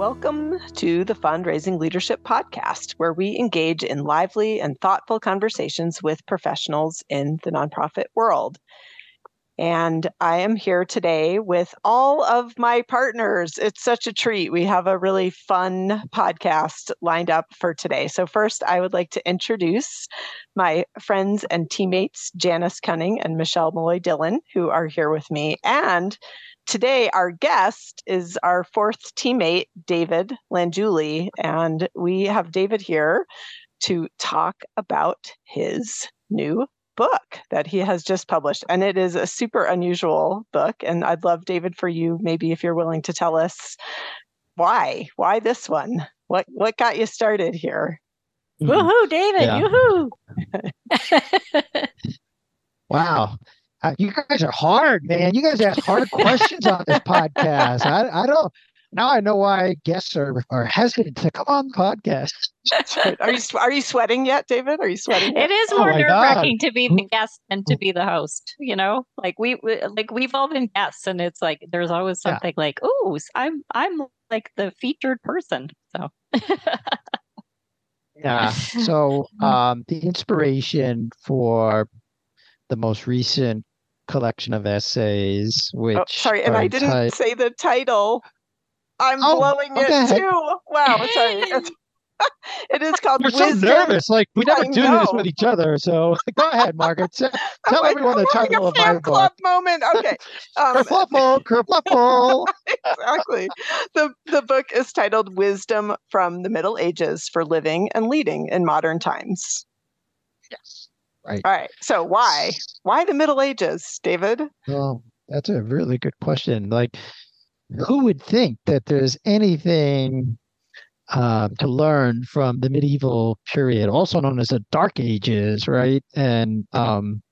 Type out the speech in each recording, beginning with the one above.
Welcome to the Fundraising Leadership Podcast, where we engage in lively and thoughtful conversations with professionals in the nonprofit world. And I am here today with all of my partners. It's such a treat. We have a really fun podcast lined up for today. So, first, I would like to introduce my friends and teammates, Janice Cunning and Michelle Malloy Dillon, who are here with me. And today, our guest is our fourth teammate, David Langiulli. And we have David here to talk about his new book that he has just published. And it is a super unusual book. And I'd love, David, for you, maybe if you're willing to tell us why. Why this one? What what got you started here? Mm-hmm. Woohoo, David! Yeah. Woohoo! wow. Uh, you guys are hard, man. You guys ask hard questions on this podcast. I, I don't now I know why guests are, are hesitant to come on the podcast. Are you are you sweating yet, David? Are you sweating? Yet? It is more oh nerve wracking to be the guest than to be the host. You know, like we, we like we've all been guests, and it's like there's always something yeah. like, oh, I'm I'm like the featured person. So. yeah. So um, the inspiration for the most recent collection of essays, oh, which oh, sorry, and I didn't say the title. I'm oh, blowing okay. it too. Wow, sorry. it is called. We're Wisdom. so nervous. Like we never I do know. this with each other. So go ahead, Margaret. Tell, tell everyone the title of my club book. moment. Okay. Um, kerfluffle, kerfluffle. exactly. The the book is titled "Wisdom from the Middle Ages for Living and Leading in Modern Times." Yes. Right. All right. So why why the Middle Ages, David? Well, that's a really good question. Like who would think that there's anything uh, to learn from the medieval period, also known as the Dark Ages, right? And um,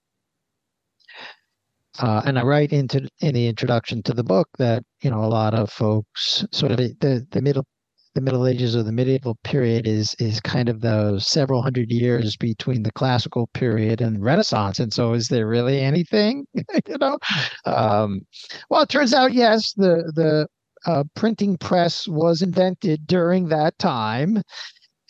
uh, and I write into in the introduction to the book that you know a lot of folks sort of the the middle the Middle Ages or the medieval period is is kind of those several hundred years between the classical period and Renaissance. And so, is there really anything? you know, um, well, it turns out yes. The the uh, printing press was invented during that time,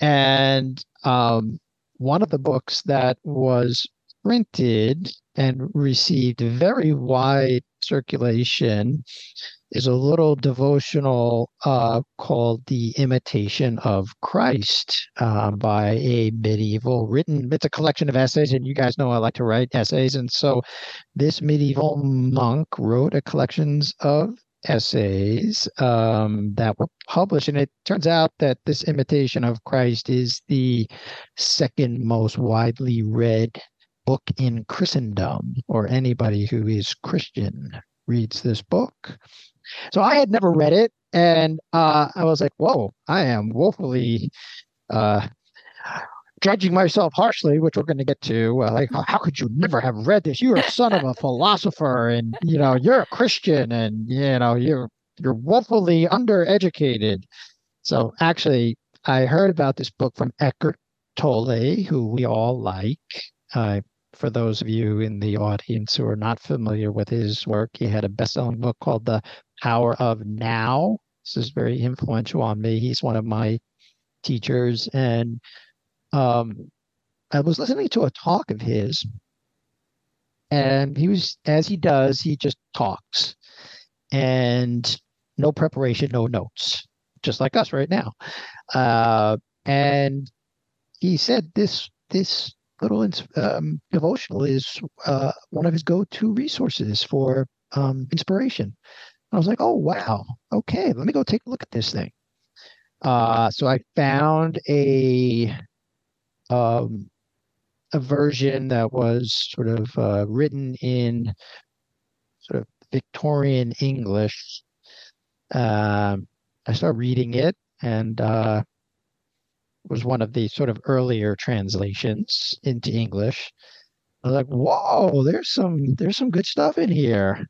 and um, one of the books that was printed and received very wide circulation is a little devotional uh, called The Imitation of Christ uh, by a medieval written, it's a collection of essays, and you guys know I like to write essays. And so this medieval monk wrote a collections of essays um, that were published. And it turns out that this Imitation of Christ is the second most widely read book in Christendom, or anybody who is Christian reads this book. So I had never read it, and uh, I was like, "Whoa, I am woefully uh, judging myself harshly," which we're going to get to. Uh, like, how could you never have read this? You're a son of a philosopher, and you know you're a Christian, and you know you're you're woefully undereducated. So actually, I heard about this book from Eckhart Tolle, who we all like. Uh, for those of you in the audience who are not familiar with his work, he had a best-selling book called The Power of Now. This is very influential on me. He's one of my teachers. And um, I was listening to a talk of his, and he was, as he does, he just talks and no preparation, no notes, just like us right now. Uh, and he said this this little um, devotional is uh, one of his go-to resources for um, inspiration. I was like, oh, wow. Okay, let me go take a look at this thing. Uh, so I found a um, a version that was sort of uh, written in sort of Victorian English. Um, I started reading it, and uh, was one of the sort of earlier translations into English. I was like, "Whoa, there's some there's some good stuff in here."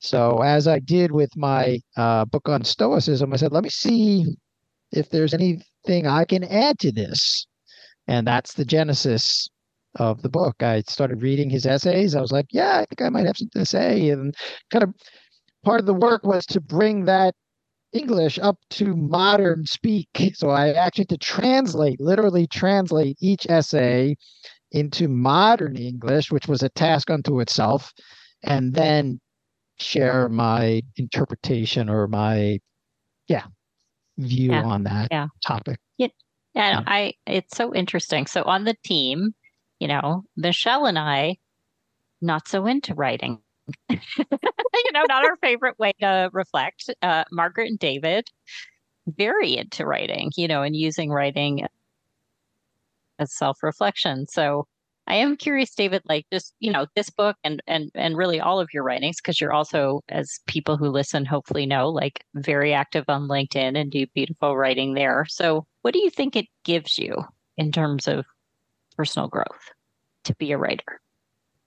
So, as I did with my uh, book on Stoicism, I said, let me see if there's anything I can add to this. And that's the genesis of the book. I started reading his essays. I was like, yeah, I think I might have something to say. And kind of part of the work was to bring that English up to modern speak. So I actually had to translate, literally translate each essay into modern English, which was a task unto itself, and then share my interpretation or my, yeah, view Yeah. on that Yeah. topic. Yeah, Yeah. I it's so interesting. So on the team, you know, Michelle and I not so into writing. you know, not our favorite way to reflect. Uh, Margaret and David very into writing, you know, and using writing as self-reflection. So I am curious, David, like just, you know, this book and and and really all of your writings, because you're also, as people who listen hopefully know, like very active on LinkedIn and do beautiful writing there. So what do you think it gives you in terms of personal growth to be a writer?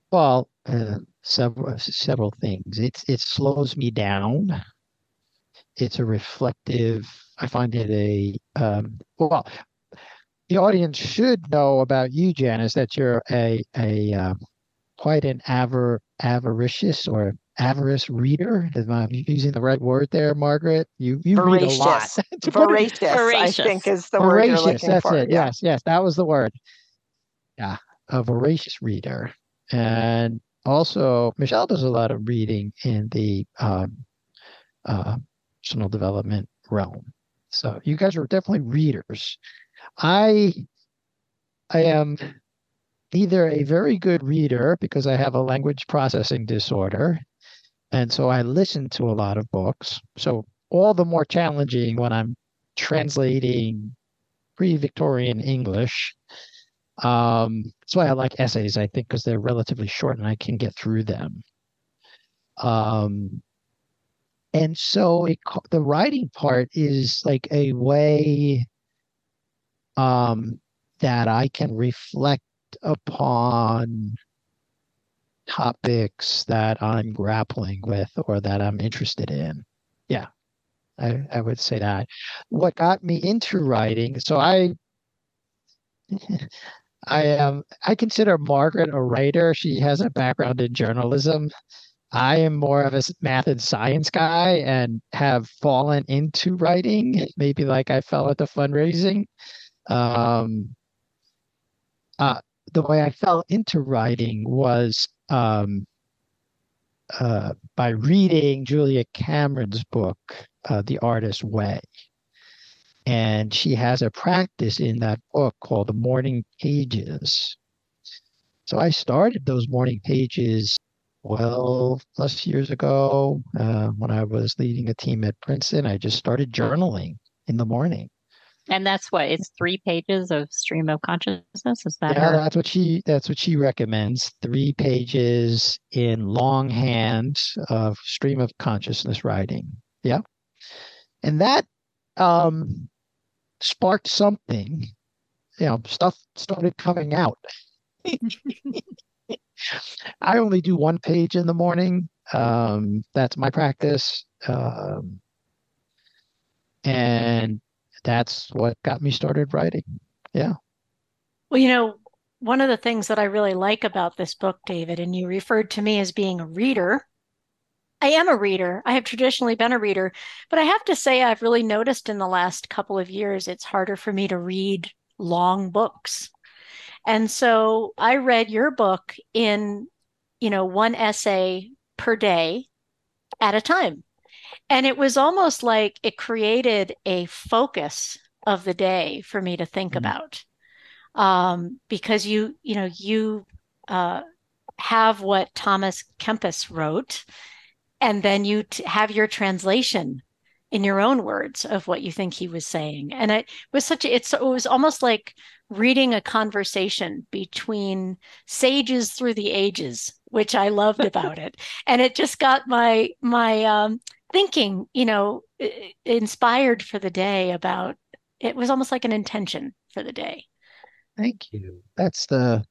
Well, uh, several several things. It's it slows me down. It's a reflective. I find it a um, well. The audience should know about you, Janice, that you're a a uh, quite an avar avaricious or avarice reader. Am I using the right word there, Margaret? You you read a lot. Voracious. It- Voracious, I think, is the word you're voracious. looking That's for. it. Yeah. Yes, yes, that was the word. Yeah, a voracious reader, and also Michelle does a lot of reading in the um, uh, personal development realm. So you guys are definitely readers. I I am either a very good reader because I have a language processing disorder, and so I listen to a lot of books. So all the more challenging when I'm translating pre-Victorian English. Um, that's why I like essays, I think, because they're relatively short and I can get through them. Um, and so it, the writing part is like a way um, that I can reflect upon topics that I'm grappling with or that I'm interested in. Yeah, I, I would say that. What got me into writing, so I I am I consider Margaret a writer. She has a background in journalism. I am more of a math and science guy and have fallen into writing, maybe like I fell into fundraising. Um, uh, the way I fell into writing was um, uh, by reading Julia Cameron's book, uh, The Artist's Way. And she has a practice in that book called the morning pages. So I started those morning pages 12 plus years ago uh, when I was leading a team at Princeton. I just started journaling in the morning. And that's what it's three pages of stream of consciousness. Is that Yeah, her? that's what she that's what she recommends. Three pages in longhand of stream of consciousness writing. Yeah. And that um sparked something. You know, stuff started coming out. I only do one page in the morning. Um, that's my practice. Um, and that's what got me started writing. Yeah. Well, you know, one of the things that I really like about this book, David, and you referred to me as being a reader. I am a reader. I have traditionally been a reader, but I have to say, I've really noticed in the last couple of years, it's harder for me to read long books. And so I read your book in, you know, one essay per day at a time. And it was almost like it created a focus of the day for me to think Mhm. about. Um, because you, you know, you uh, have what Thomas Kempis wrote, and then you t- have your translation in your own words of what you think he was saying. And it was such a, it's, it was almost like reading a conversation between sages through the ages, which I loved about it. And it just got my, my, um, thinking, you know, inspired for the day about it was almost like an intention for the day. Thank you. That's the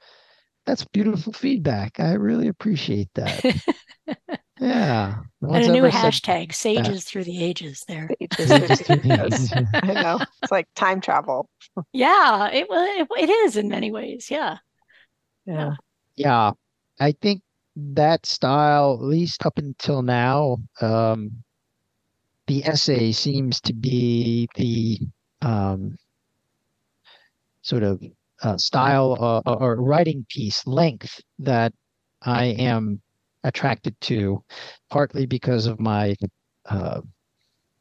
that's beautiful feedback. I really appreciate that. Yeah. No And a new hashtag, sages through the ages there. Pages Pages through through the ages. I know. It's like time travel. Yeah, it well, it, it is in many ways. Yeah. Yeah. Yeah. I think that style, at least up until now, um, the essay seems to be the um, sort of uh, style uh, or writing piece length that I am attracted to, partly because of my uh,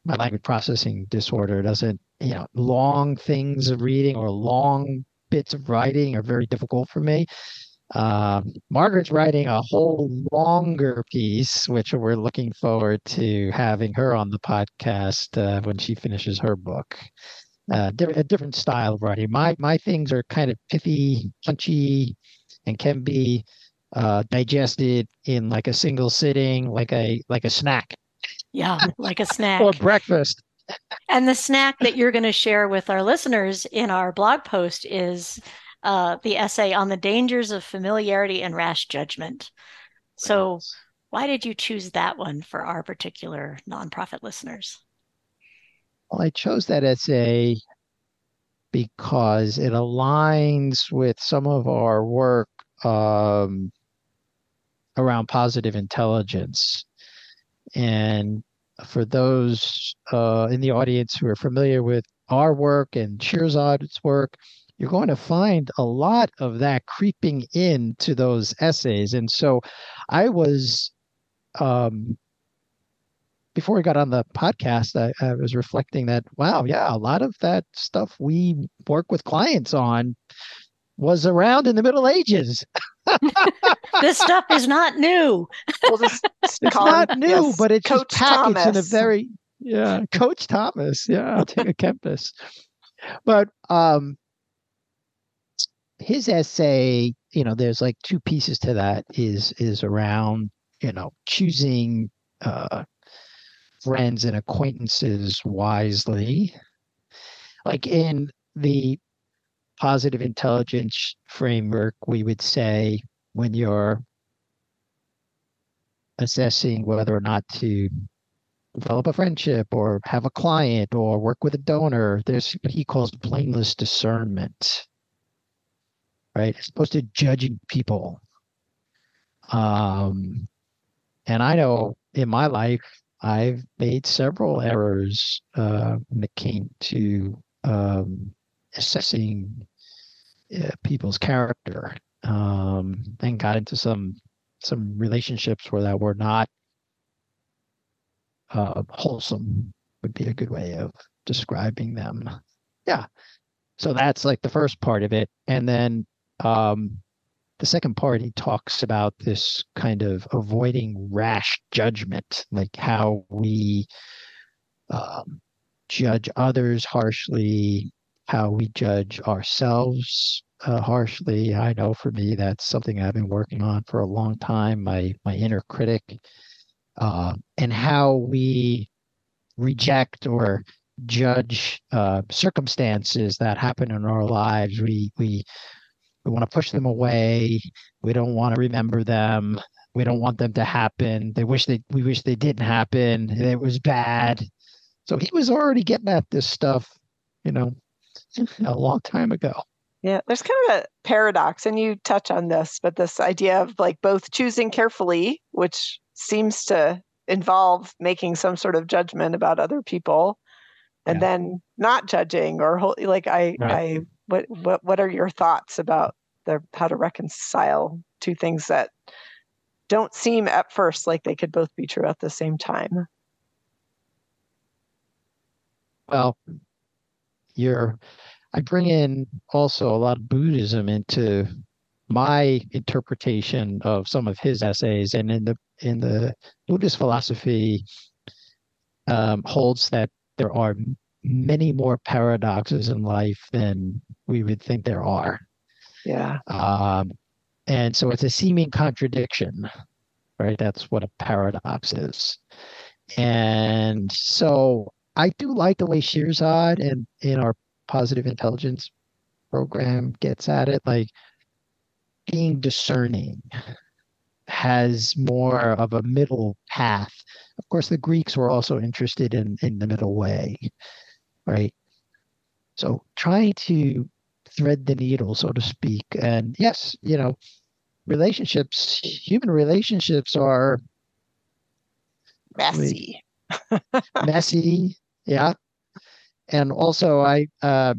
my language processing disorder. Doesn't you know long things of reading or long bits of writing are very difficult for me. Uh, Margaret's writing a whole longer piece, which we're looking forward to having her on the podcast uh, when she finishes her book. Uh, di- a different style of writing. My my things are kind of pithy, punchy, and can be uh, digested in like a single sitting, like a like a snack. Yeah, like a snack or breakfast. And the snack that you're going to share with our listeners in our blog post is uh, the essay on the dangers of familiarity and rash judgment. So, why did you choose that one for our particular nonprofit listeners? Well, I chose that essay because it aligns with some of our work um, around positive intelligence. And for those uh, in the audience who are familiar with our work and Shirzad's work, you're going to find a lot of that creeping into those essays. And so I was, um, before we got on the podcast, I, I was reflecting that, wow, yeah, a lot of that stuff we work with clients on was around in the Middle Ages. this stuff is not new. We'll just it's not new, yes, but it's Coach just packaged Thomas. in a very yeah, Coach Thomas. Yeah, I'll take a Kempis. But um his essay, you know, there's like two pieces to that is is around, you know, choosing uh friends and acquaintances wisely. Like in the positive intelligence framework, we would say when you're assessing whether or not to develop a friendship or have a client or work with a donor, there's what he calls blameless discernment. Right? As opposed to judging people. Um, and I know in my life, I've made several errors uh, when it came to um, assessing uh, people's character um, and got into some some relationships where that were not uh, wholesome would be a good way of describing them. Yeah. So that's like the first part of it. And then um, the second part, he talks about this kind of avoiding rash judgment, like how we um, judge others harshly, how we judge ourselves uh, harshly. I know for me, that's something I've been working on for a long time. My my inner critic, uh, and how we reject or judge uh, circumstances that happen in our lives. We we we want to push them away. We don't want to remember them. We don't want them to happen. They wish they we wish they didn't happen. It was bad. So he was already getting at this stuff, you know, a long time ago. Yeah, there's kind of a paradox, and you touch on this, but this idea of like both choosing carefully, which seems to involve making some sort of judgment about other people, and Yeah. then not judging or like I, Right. I, what, what, what are your thoughts about the how to reconcile two things that don't seem at first like they could both be true at the same time? Well, you're I bring in also a lot of Buddhism into my interpretation of some of his essays, and in the in the Buddhist philosophy um, holds that there are many more paradoxes in life than we would think there are. Yeah, Um, and so it's a seeming contradiction, right? That's what a paradox is. And so I do like the way Shirzad and in our positive intelligence program gets at it, like being discerning has more of a middle path. Of course, the Greeks were also interested in in the middle way, right? So trying to thread the needle, so to speak. And yes, you know, relationships, human relationships are messy. messy. Yeah. And also, I, uh,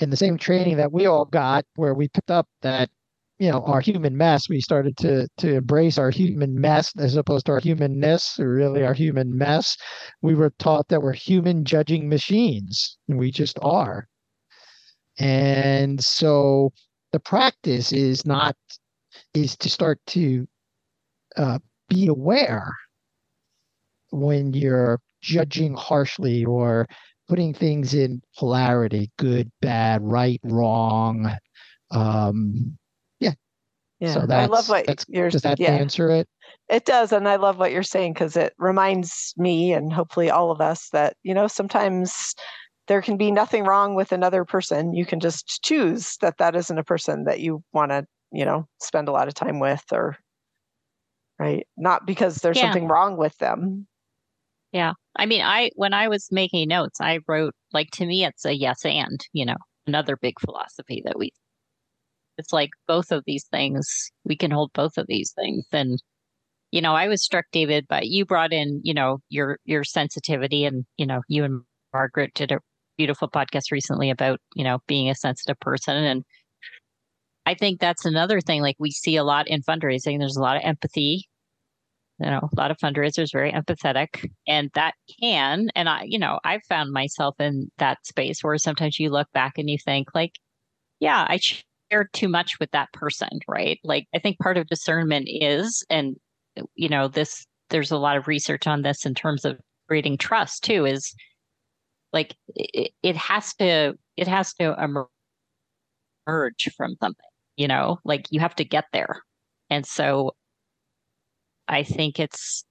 in the same training that we all got, where we picked up that, you know, our human mess, we started to to embrace our human mess as opposed to our humanness, or really our human mess. We were taught that we're human judging machines, and we just are. And so the practice is not is to start to uh, be aware when you're judging harshly or putting things in polarity good bad right wrong um yeah Yeah, so I love what that's you're. does that yeah, answer it it does, and I love what you're saying because it reminds me and hopefully all of us that you know sometimes there can be nothing wrong with another person. You can just choose that that isn't a person that you want to you know spend a lot of time with or right not because there's Yeah. something wrong with them Yeah. I mean, I when I was making notes, I wrote like to me it's a yes and, you know, another big philosophy that we it's like both of these things, we can hold both of these things. And you know, I was struck, David, but you brought in, you know, your your sensitivity and, you know, you and Margaret did a beautiful podcast recently about, you know, being a sensitive person. And I think that's another thing. Like we see a lot in fundraising. There's a lot of empathy you know a lot of fundraisers very empathetic and that can and i you know i've found myself in that space where sometimes you look back and you think like yeah i shared too much with that person right? Like i think part of discernment is and you know this there's a lot of research on this in terms of creating trust too is like it, it has to it has to emerge from something you know? Like you have to get there. And so I think it's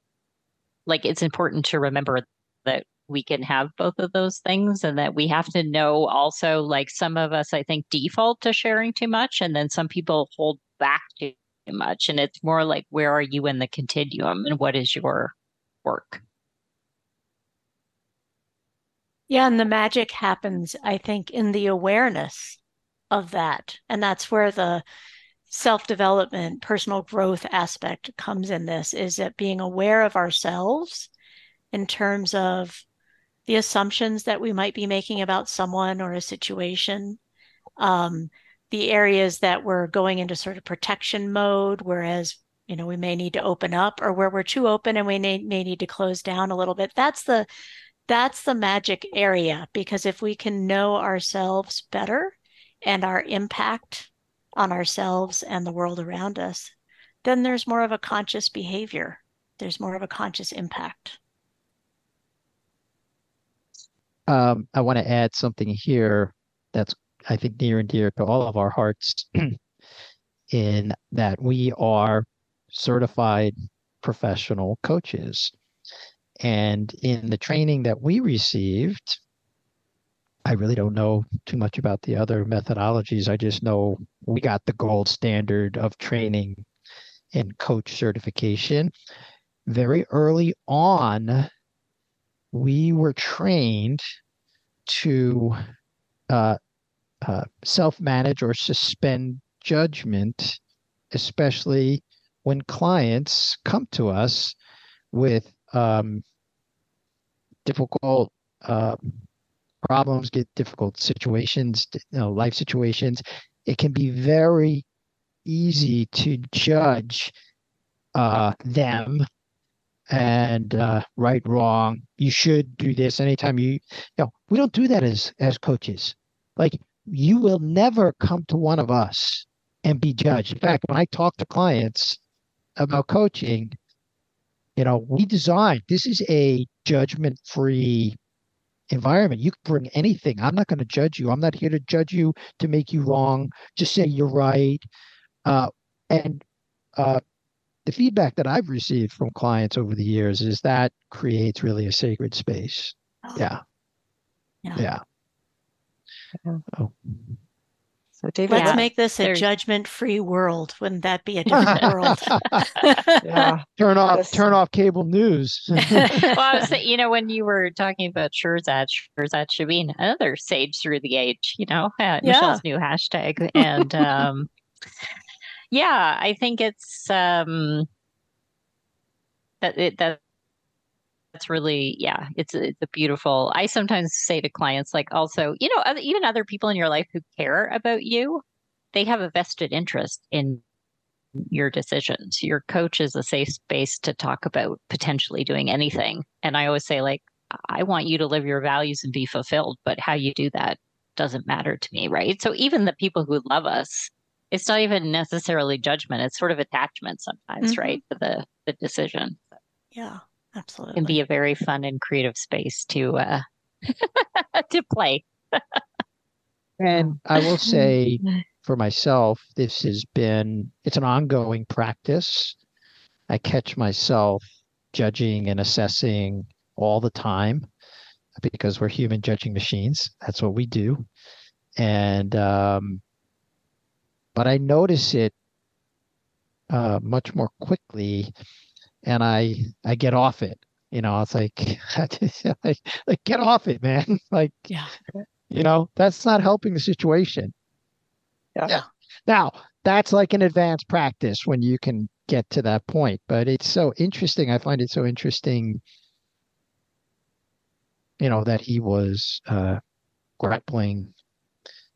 like it's important to remember that we can have both of those things and that we have to know also like some of us I think default to sharing too much and then some people hold back too much and it's more like where are you in the continuum and what is your work Yeah, and the magic happens, I think, in the awareness of that. And that's where the self-development, personal growth aspect comes in this, is that being aware of ourselves in terms of the assumptions that we might be making about someone or a situation, um, the areas that we're going into sort of protection mode, whereas you know we may need to open up, or where we're too open and we may, may need to close down a little bit. That's the that's the magic area because if we can know ourselves better and our impact on ourselves and the world around us, then there's more of a conscious behavior. There's more of a conscious impact. Um i want to add something here that's i think near and dear to all of our hearts in that we are certified professional coaches And in the training that we received, I really don't know too much about the other methodologies. I just know we got the gold standard of training and coach certification. Very early on, we were trained to uh, uh, self manage or suspend judgment, especially when clients come to us with um, difficult uh, problems, get difficult situations, you know, life situations. It can be very easy to judge uh, them and uh, right, wrong. You should do this anytime you. You know, we don't do that as as coaches. Like you will never come to one of us and be judged. In fact, when I talk to clients about coaching, you know, we design this is a judgment free environment. You can bring anything. I'm not going to judge you. I'm not here to judge you to make you wrong. Just say you're right. Uh, and uh, the feedback that I've received from clients over the years is that creates really a sacred space. Yeah. Yeah. Yeah. Yeah. Oh. So, David, Let's Yeah. make this a judgment-free world. Wouldn't that be a different world? yeah, turn off Yes. turn off cable news. well, I was saying, you know, when you were talking about Shirzad, Shirzad Chamine, another sage through the age, you know, uh, Yeah. Michelle's new hashtag. And um, yeah, I think it's um, that it, that that's really yeah it's it's a beautiful i sometimes say to clients like also you know other, even other people in your life who care about you they have a vested interest in your decisions. Your coach is a safe space to talk about potentially doing anything. And i always say like i want you to live your values and be fulfilled but how you do that doesn't matter to me right? So even the people who love us it's not even necessarily judgment it's sort of attachment sometimes mm-hmm. right to the the decision yeah Absolutely. Can be a very fun and creative space to uh to play. and I will say for myself, this has been it's an ongoing practice. I catch myself judging and assessing all the time because we're human judging machines. That's what we do. And um but I notice it uh, much more quickly and I I get off it. You know, it's like like, like get off it, man. like yeah. You know, that's not helping the situation. Yeah. yeah. Now, that's like an advanced practice when you can get to that point, but it's so interesting. I find it so interesting you know that he was uh grappling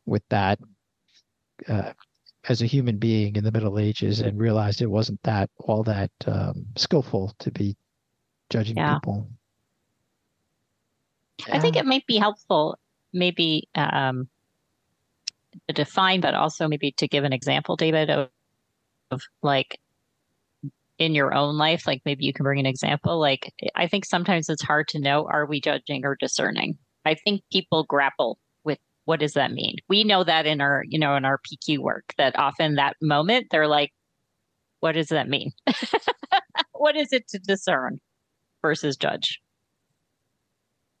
with that uh, as a human being in the Middle Ages and realized it wasn't that all that um, skillful to be judging yeah. people. Yeah. I think it might be helpful, maybe um, to define, but also maybe to give an example, David, of, of like in your own life. Like maybe you can bring an example. Like I think sometimes it's hard to know: are we judging or discerning? I think people grapple what does that mean? We know that in our, you know, in our PQ work that often that moment they're like, what does that mean? what is it to discern versus judge?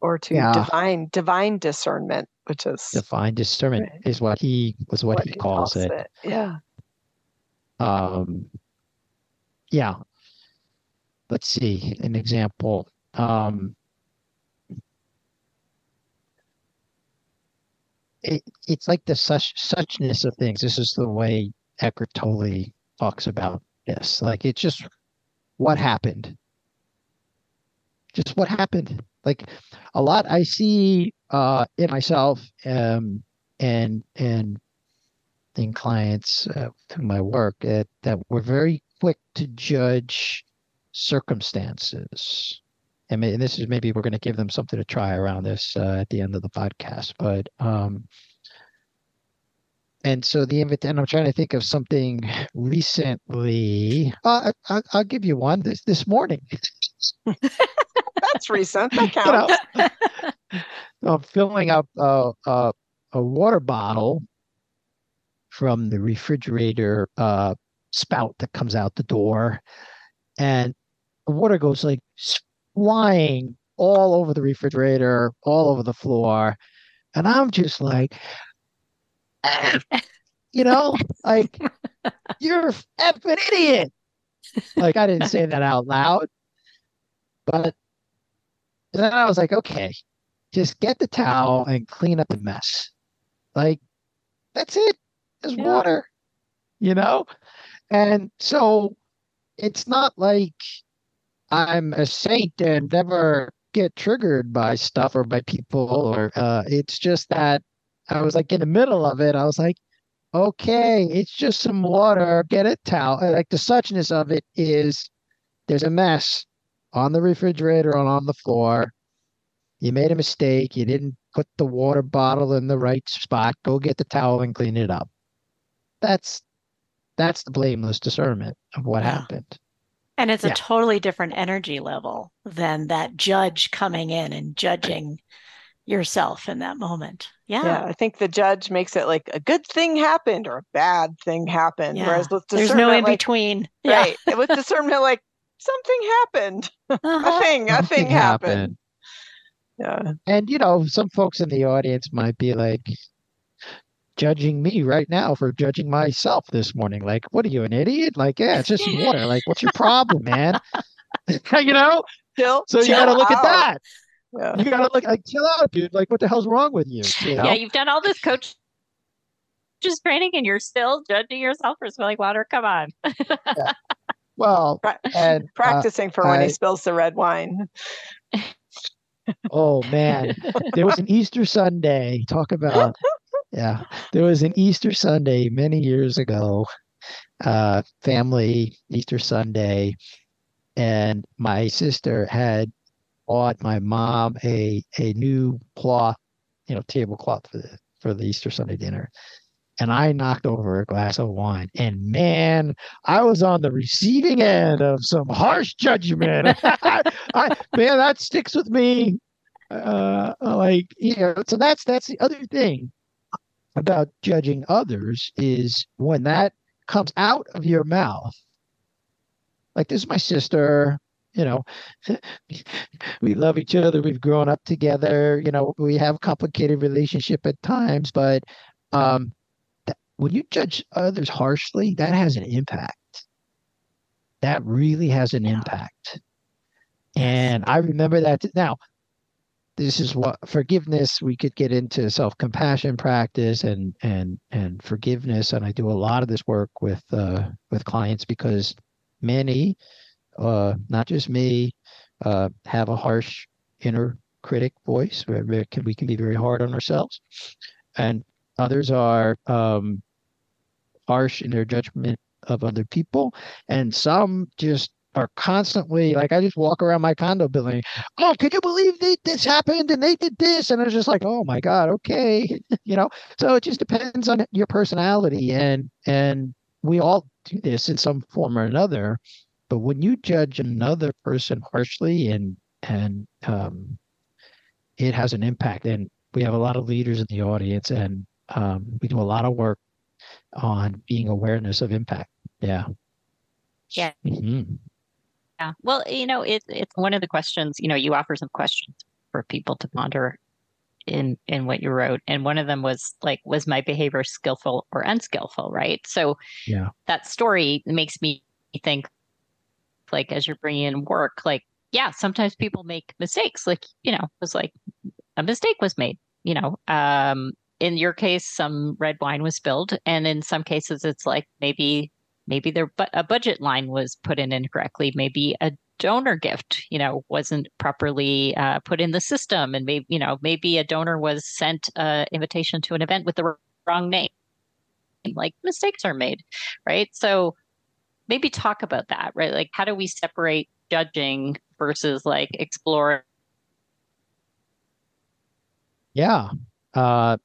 Or to yeah. divine divine discernment, which is divine discernment right. is what he was what, what he, he, calls, calls it. it. Yeah. Um yeah. Let's see an example. Um it, it's like the such suchness of things. This is the way Eckhart Tolle talks about this. Like it's just what happened. Just what happened. Like a lot I see uh, in myself um, and and in clients uh, through my work that, that we're very quick to judge circumstances and, and this is maybe we're going to give them something to try around this uh, at the end of the podcast. But um, and so the invitation, I'm trying to think of something recently. Uh, I, will give you one this this morning. That's recent. That counts. You know, I'm filling up a, a, a water bottle from the refrigerator uh, spout that comes out the door, and the water goes like flying all over the refrigerator, all over the floor. And I'm just like, you know, like, you're an effing idiot. Like, I didn't say that out loud, but then I was like, okay, just get the towel and clean up the mess. Like, that's it. There's yeah. water, you know? And so it's not like I'm a saint and never get triggered by stuff or by people or uh, it's just that I was like in the middle of it. I was like, okay, it's just some water. Get a towel. Like the suchness of it is there's a mess on the refrigerator and on the floor. You made a mistake. You didn't put the water bottle in the right spot. Go get the towel and clean it up. That's that's the blameless discernment of what yeah. happened. And it's yeah. a totally different energy level than that judge coming in and judging yourself in that moment. Yeah. Yeah. I think the judge makes it like a good thing happened or a bad thing happened. Yeah. Whereas with there's no in like, between. Right. Yeah. with discernment, like something happened. Uh-huh. a thing, a thing happened. happened. Yeah. And you know, some folks in the audience might be like, judging me right now for judging myself this morning. Like, what are you, an idiot? Like, yeah, it's just water. Like, what's your problem, man? you know? Chill, so you got to look at that. Yeah. You got to look like, chill out, dude. Like, what the hell's wrong with you? you know? Yeah, you've done all this coach just training and you're still judging yourself for smelling water. Come on. yeah. Well, and uh, practicing for when I- he spills the red wine. oh man, there was an Easter Sunday. Talk about yeah, there was an Easter Sunday many years ago. Uh, family Easter Sunday, and my sister had bought my mom a a new cloth, you know, tablecloth for the for the Easter Sunday dinner. And I knocked over a glass of wine, and man, I was on the receiving end of some harsh judgment. I, man, that sticks with me. Uh, like you know, so that's that's the other thing about judging others is when that comes out of your mouth. Like this is my sister, you know, we love each other. We've grown up together. You know, we have complicated relationship at times, but um, that, when you judge others harshly, that has an impact. That really has an impact. And I remember that t- now. This is what forgiveness. We could get into self-compassion practice and and and forgiveness, and I do a lot of this work with uh, with clients because many, uh, not just me, uh, have a harsh inner critic voice where we can, we can be very hard on ourselves and others are um, harsh in their judgment of other people and some just are constantly like i just walk around my condo building oh can you believe they, this happened and they did this and it's just like oh my god okay you know so it just depends on your personality and and we all do this in some form or another but when you judge another person harshly and and um, it has an impact and we have a lot of leaders in the audience and um, we do a lot of work on being awareness of impact yeah Yeah. Mhm. Yeah. Well, you know, it, it's one of the questions, you know, you offer some questions for people to ponder in in what you wrote. And one of them was like, was my behavior skillful or unskillful? Right. So Yeah. that story makes me think like as you're bringing in work, like, yeah, sometimes people make mistakes. Like, you know, it was like a mistake was made, you know. Um, in your case, some red wine was spilled. And in some cases it's like maybe maybe their bu- a budget line was put in incorrectly. Maybe a donor gift you know wasn't properly uh, put in the system. And maybe you know maybe a donor was sent an invitation to an event with the wrong name. Like mistakes are made right? So maybe talk about that right? Like how do we separate judging versus like explore Yeah. Uh,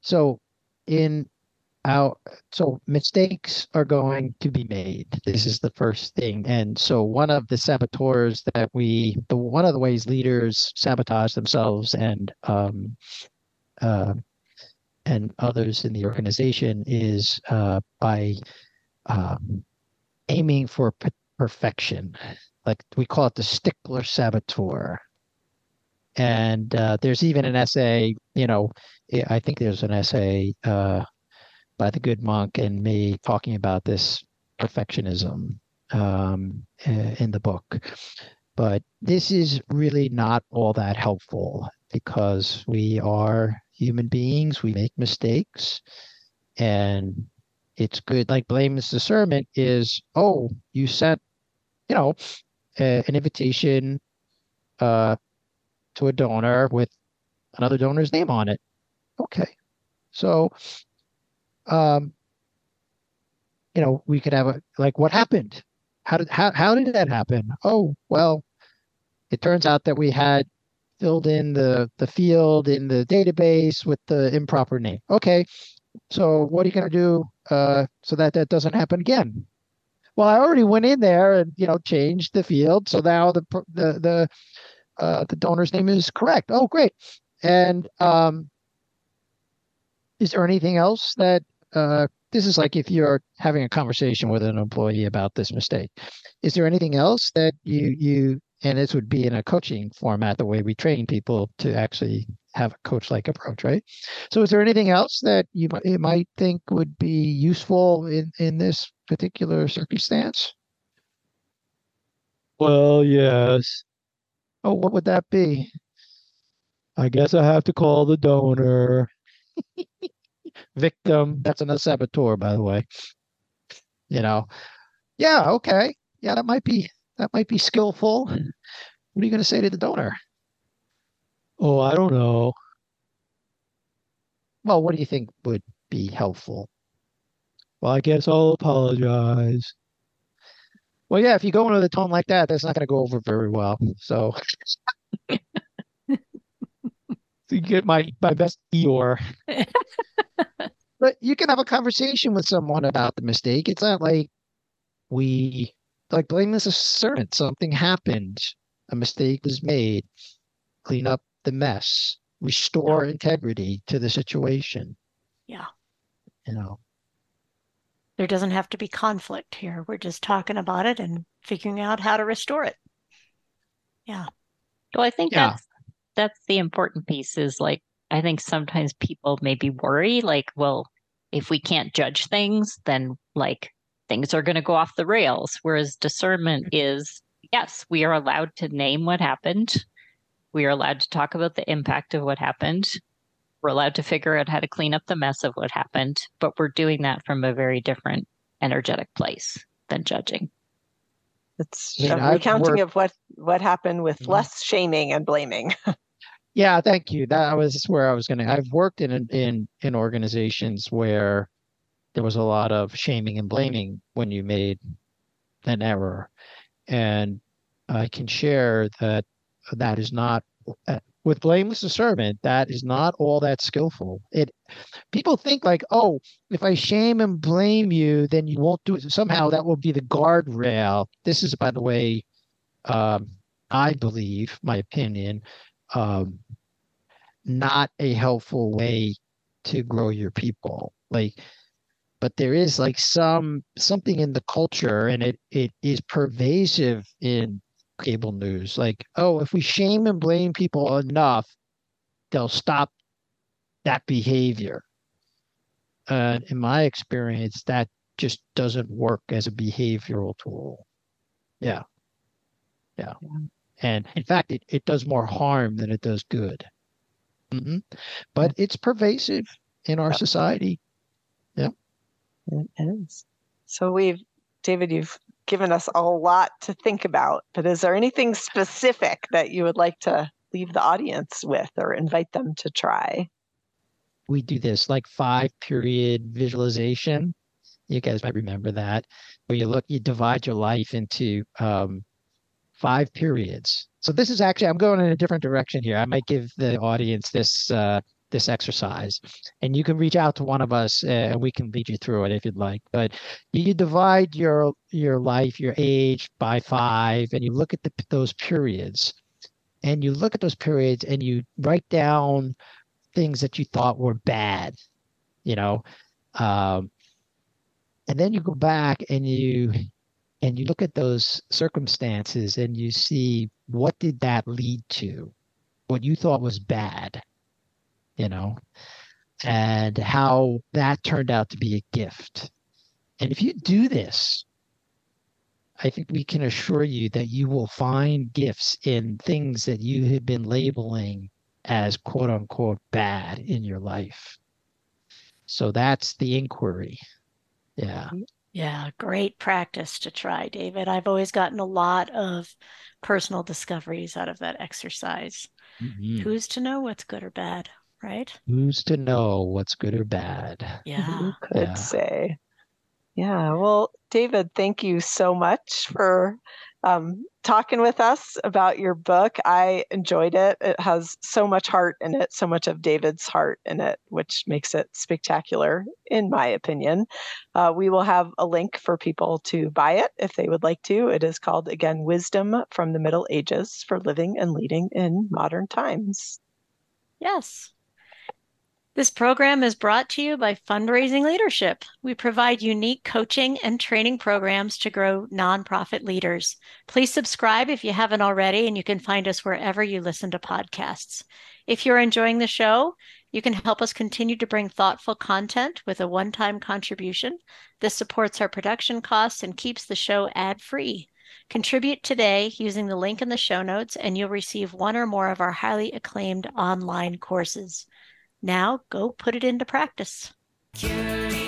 so in our so mistakes are going to be made. This is the first thing. And so one of the saboteurs that we the one of the ways leaders sabotage themselves and um uh and others in the organization is uh by um aiming for p- perfection. Like we call it the stickler saboteur. And uh, there's even an essay, you know, I think there's an essay uh, by the good monk and me talking about this perfectionism um, in the book. But this is really not all that helpful because we are human beings, we make mistakes, and it's good. Like blameless discernment is, oh, you sent, you know, a, an invitation uh, to a donor with another donor's name on it. Okay. So, um, you know, we could have a like what happened? How did how how did that happen? Oh, well, it turns out that we had filled in the the field in the database with the improper name. Okay. So what are you going to do uh, so that that doesn't happen again? Well, I already went in there and you know changed the field, so now the the the uh, the donor's name is correct. Oh, great. And um, is there anything else that uh, this is like if you're having a conversation with an employee about this mistake? Is there anything else that you you and this would be in a coaching format, the way we train people to actually have a coach-like approach, right? So, is there anything else that you might, you might think would be useful in in this particular circumstance? Well, yes. Oh, what would that be? I guess I have to call the donor. Victim. That's another saboteur, by the way. You know. Yeah, okay. yeah, that might be that might be skillful. What are you going to say to the donor? Oh, I don't know. Well, what do you think would be helpful? Well, I guess I'll apologize. Well, yeah, if you go into the tone like that, that's not going to go over very well. So, you get my my best Eeyore. but you can have a conversation with someone about the mistake. It's not like we like blame this a servant. Something happened. A mistake was made. Clean up the mess. Restore integrity to the situation. Yeah. You know. There doesn't have to be conflict here. We're just talking about it and figuring out how to restore it. Yeah. Well, I think Yeah. that's that's the important piece is like I think sometimes people maybe worry like, well, if we can't judge things, then like things are going to go off the rails. Whereas discernment mm-hmm. is yes, we are allowed to name what happened. We are allowed to talk about the impact of what happened. We're allowed to figure out how to clean up the mess of what happened, but we're doing that from a very different energetic place than judging. It's I mean, a recounting worked- of what what happened with Mhm. less shaming and blaming. Yeah, thank you. That was where I was going to. I've worked in in in organizations where there was a lot of shaming and blaming when you made an error, and I can share that that is not with blameless servant. That is not all that skillful. It people think like, oh, if I shame and blame you, then you won't do it. Somehow that will be the guardrail. This is, by the way, um, I believe, my opinion, um, not a helpful way to grow your people. Like, but there is like some something in the culture, and it it is pervasive in cable news. Like, oh, if we shame and blame people enough, they'll stop that behavior. Uh, in my experience, that just doesn't work as a behavioral tool. Yeah. Yeah. And in fact, it, it does more harm than it does good. hmm But it's pervasive in our society. Yeah. It is. So we've, David, you've given us a lot to think about, but is there anything specific that you would like to leave the audience with or invite them to try? We do this like five period visualization. You guys might remember that. Where you look, you divide your life into um, five periods. So this is actually, I'm going in a different direction here. I might give the audience this uh, this exercise, and you can reach out to one of us, uh, and we can lead you through it if you'd like. But you divide your your life, your age by five, and you look at the, those periods, and you look at those periods, and you write down things that you thought were bad, you know, um, and then you go back and you and you look at those circumstances and you see what did that lead to? What you thought was bad you know and how that turned out to be a gift and if you do this i think we can assure you that you will find gifts in things that you have been labeling as quote unquote bad in your life so that's the inquiry yeah Yeah, great practice to try, David. I've always gotten a lot of personal discoveries out of that exercise. Mhm. Who's to know what's good or bad, right? Who's to know what's good or bad? Yeah. Who could Yeah. say? Yeah. Well, David, thank you so much for um, talking with us about your book. I enjoyed it. It has so much heart in it, so much of David's heart in it, which makes it spectacular, in my opinion. Uh, we will have a link for people to buy it if they would like to. It is called, again, Wisdom from the Middle Ages for Living and Leading in Modern Times. Yes. This program is brought to you by Fundraising Leadership. We provide unique coaching and training programs to grow nonprofit leaders. Please subscribe if you haven't already, and you can find us wherever you listen to podcasts. If you're enjoying the show, you can help us continue to bring thoughtful content with a one time contribution. This supports our production costs and keeps the show ad free. Contribute today using the link in the show notes, and you'll receive one or more of our highly acclaimed online courses. Now go put it into practice. Cure